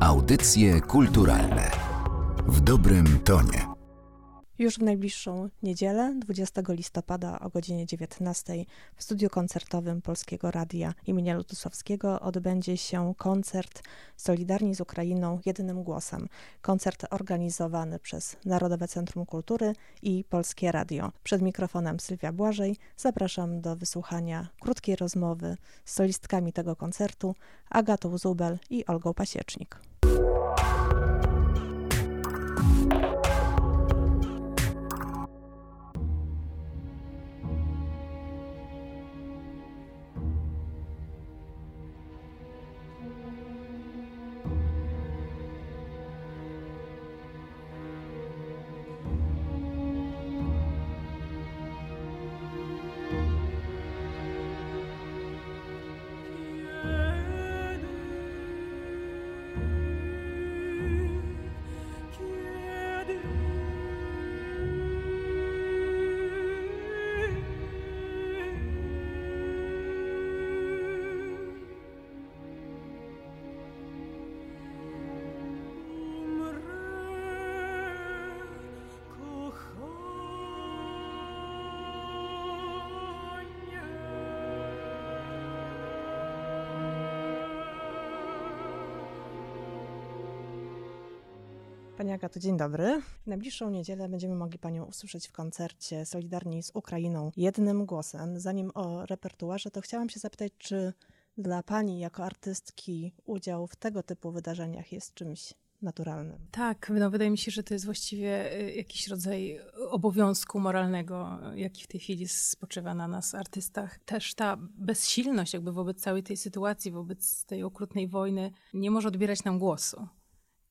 Audycje kulturalne w dobrym tonie. Już w najbliższą niedzielę, 20 listopada o godzinie 19 w studiu koncertowym Polskiego Radia imienia Lutusowskiego odbędzie się koncert Solidarni z Ukrainą jednym głosem. Koncert organizowany przez Narodowe Centrum Kultury i Polskie Radio. Przed mikrofonem Sylwia Błażej zapraszam do wysłuchania krótkiej rozmowy z solistkami tego koncertu Agatą Zubel i Olgą Pasiecznik. Pani Agato, dzień dobry. W najbliższą niedzielę będziemy mogli Panią usłyszeć w koncercie Solidarni z Ukrainą jednym głosem. Zanim o repertuarze, to chciałam się zapytać, czy dla Pani jako artystki udział w tego typu wydarzeniach jest czymś naturalnym. Tak, no wydaje mi się, że to jest właściwie y, jakiś rodzaj obowiązku moralnego, jaki w tej chwili spoczywa na nas, artystach. Też ta bezsilność jakby wobec całej tej sytuacji, wobec tej okrutnej wojny nie może odbierać nam głosu.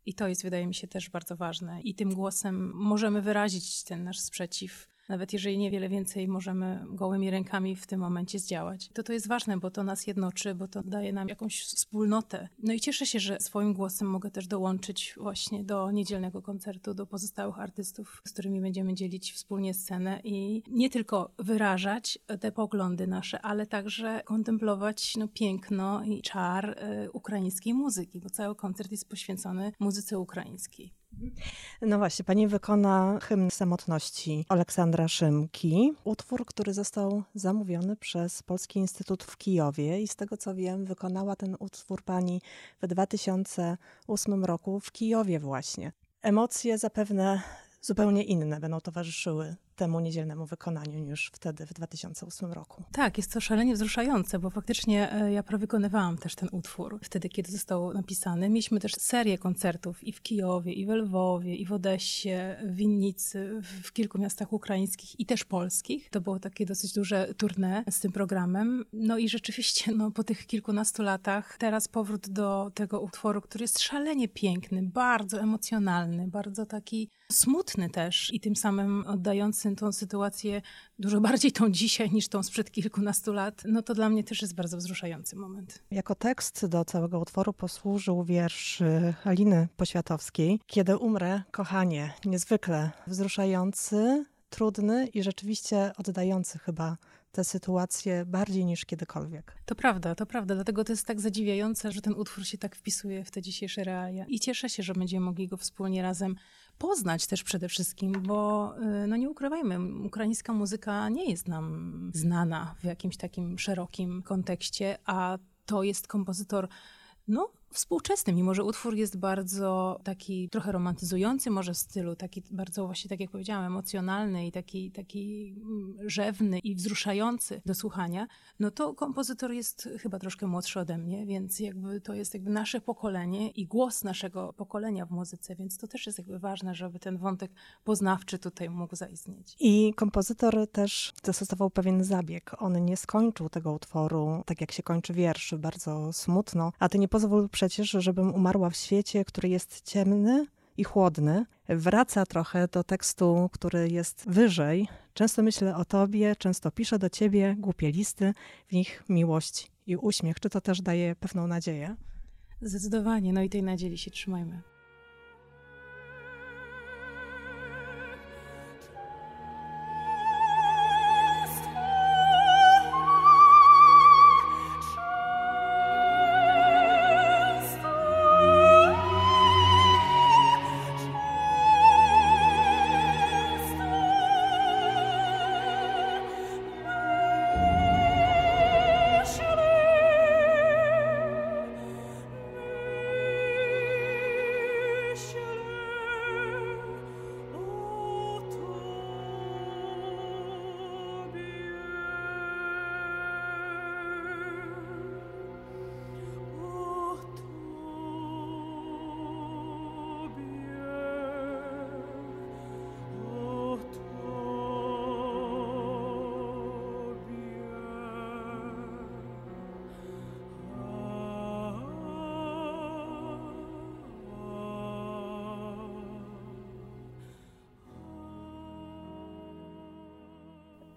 I to jest, wydaje mi się, też bardzo ważne. I tym głosem możemy wyrazić ten nasz sprzeciw nawet jeżeli niewiele więcej możemy gołymi rękami w tym momencie zdziałać. To to jest ważne, bo to nas jednoczy, bo to daje nam jakąś wspólnotę. No i cieszę się, że swoim głosem mogę też dołączyć właśnie do niedzielnego koncertu, do pozostałych artystów, z którymi będziemy dzielić wspólnie scenę i nie tylko wyrażać te poglądy nasze, ale także kontemplować no, piękno i czar y, ukraińskiej muzyki, bo cały koncert jest poświęcony muzyce ukraińskiej. No właśnie, pani wykona hymn samotności Aleksandra Szymki, utwór, który został zamówiony przez Polski Instytut w Kijowie i z tego co wiem, wykonała ten utwór pani w 2008 roku w Kijowie właśnie. Emocje zapewne zupełnie inne będą towarzyszyły temu niedzielnemu wykonaniu niż wtedy w 2008 roku. Tak, jest to szalenie wzruszające, bo faktycznie e, ja wykonywałam też ten utwór wtedy, kiedy został napisany. Mieliśmy też serię koncertów i w Kijowie, i w Lwowie, i w Odessie, w Winnicy, w kilku miastach ukraińskich i też polskich. To było takie dosyć duże tournée z tym programem. No i rzeczywiście no, po tych kilkunastu latach teraz powrót do tego utworu, który jest szalenie piękny, bardzo emocjonalny, bardzo taki smutny też i tym samym oddający tą sytuację dużo bardziej tą dzisiaj niż tą sprzed kilkunastu lat, no to dla mnie też jest bardzo wzruszający moment. Jako tekst do całego utworu posłużył wiersz y, Aliny Poświatowskiej. Kiedy umrę, kochanie, niezwykle wzruszający, trudny i rzeczywiście oddający chyba tę sytuację bardziej niż kiedykolwiek. To prawda, to prawda. Dlatego to jest tak zadziwiające, że ten utwór się tak wpisuje w te dzisiejsze realia. I cieszę się, że będziemy mogli go wspólnie razem poznać też przede wszystkim, bo y, no nie ukrywajmy, ukraińska muzyka nie jest nam znana w jakimś takim szerokim kontekście, a to jest kompozytor no, współczesny, mimo że utwór jest bardzo taki trochę romantyzujący, może w stylu, taki bardzo właśnie, tak jak powiedziałam, emocjonalny i taki, taki mm, rzewny i wzruszający do słuchania, no to kompozytor jest chyba troszkę młodszy ode mnie, więc jakby to jest jakby nasze pokolenie i głos naszego pokolenia w muzyce, więc to też jest jakby ważne, żeby ten wątek poznawczy tutaj mógł zaistnieć. I kompozytor też zastosował pewien zabieg. On nie skończył tego utworu tak jak się kończy wiersz, bardzo smutno, a ty nie pozwól przecież, żebym umarła w świecie, który jest ciemny i chłodny. Wraca trochę do tekstu, który jest wyżej. Często myślę o tobie, często piszę do ciebie głupie listy, w nich miłość i uśmiech. Czy to też daje pewną nadzieję? Zdecydowanie, no i tej nadziei się trzymajmy.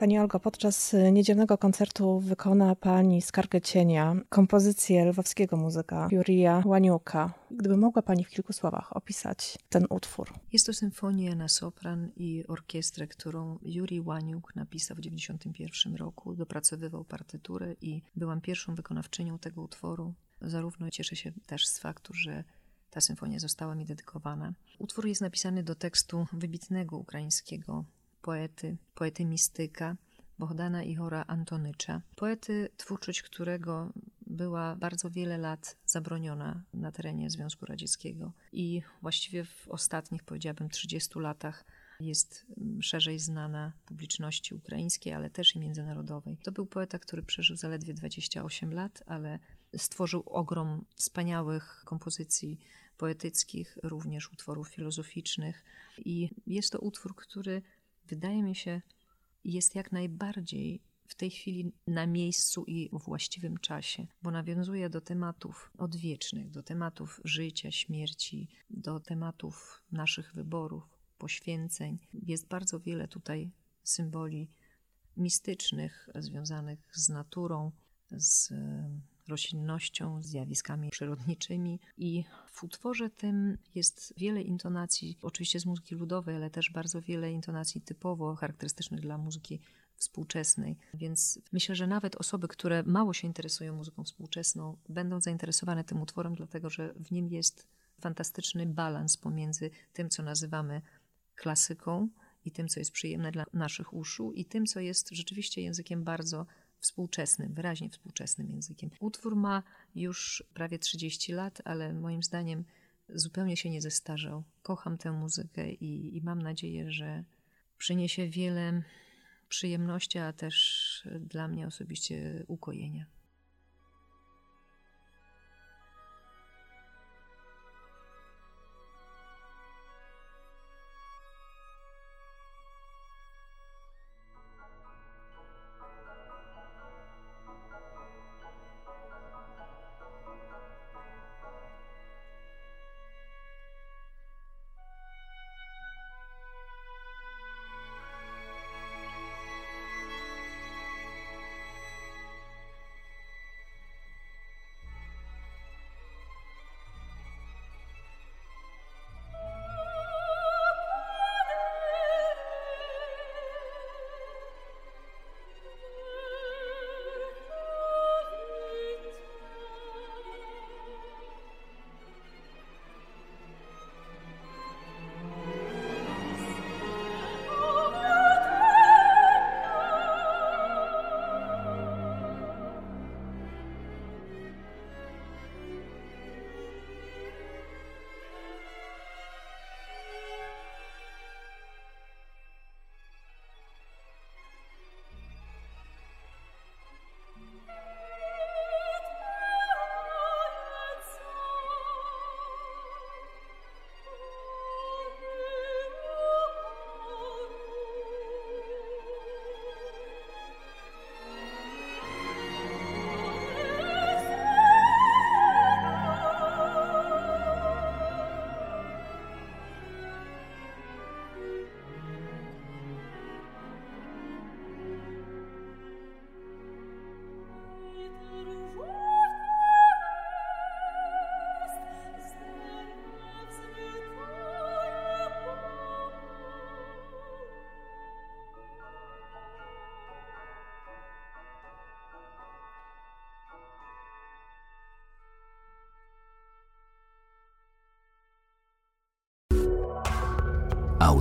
Pani Olgo, podczas niedzielnego koncertu wykona Pani Skargę Cienia, kompozycję lwowskiego muzyka Jurija Łaniuka. Gdyby mogła Pani w kilku słowach opisać ten utwór. Jest to symfonia na sopran i orkiestrę, którą Juri Łaniuk napisał w 1991 roku. Dopracowywał partyturę i byłam pierwszą wykonawczynią tego utworu. Zarówno cieszę się też z faktu, że ta symfonia została mi dedykowana. Utwór jest napisany do tekstu wybitnego ukraińskiego poety, poety mistyka Bohdana Ihora Antonycza. Poety, twórczość którego była bardzo wiele lat zabroniona na terenie Związku Radzieckiego i właściwie w ostatnich, powiedziałabym, 30 latach jest mm, szerzej znana publiczności ukraińskiej, ale też i międzynarodowej. To był poeta, który przeżył zaledwie 28 lat, ale stworzył ogrom wspaniałych kompozycji poetyckich, również utworów filozoficznych. I jest to utwór, który wydaje mi się jest jak najbardziej w tej chwili na miejscu i w właściwym czasie, bo nawiązuje do tematów odwiecznych, do tematów życia, śmierci, do tematów naszych wyborów, poświęceń. Jest bardzo wiele tutaj symboli mistycznych związanych z naturą, z roślinnością, zjawiskami przyrodniczymi i w utworze tym jest wiele intonacji, oczywiście z muzyki ludowej, ale też bardzo wiele intonacji typowo charakterystycznych dla muzyki współczesnej. Więc myślę, że nawet osoby, które mało się interesują muzyką współczesną, będą zainteresowane tym utworem, dlatego że w nim jest fantastyczny balans pomiędzy tym, co nazywamy klasyką i tym, co jest przyjemne dla naszych uszu, i tym, co jest rzeczywiście językiem bardzo współczesnym, wyraźnie współczesnym językiem. Utwór ma już prawie 30 lat, ale moim zdaniem zupełnie się nie zestarzał. Kocham tę muzykę i, i mam nadzieję, że przyniesie wiele przyjemności, a też dla mnie osobiście ukojenia.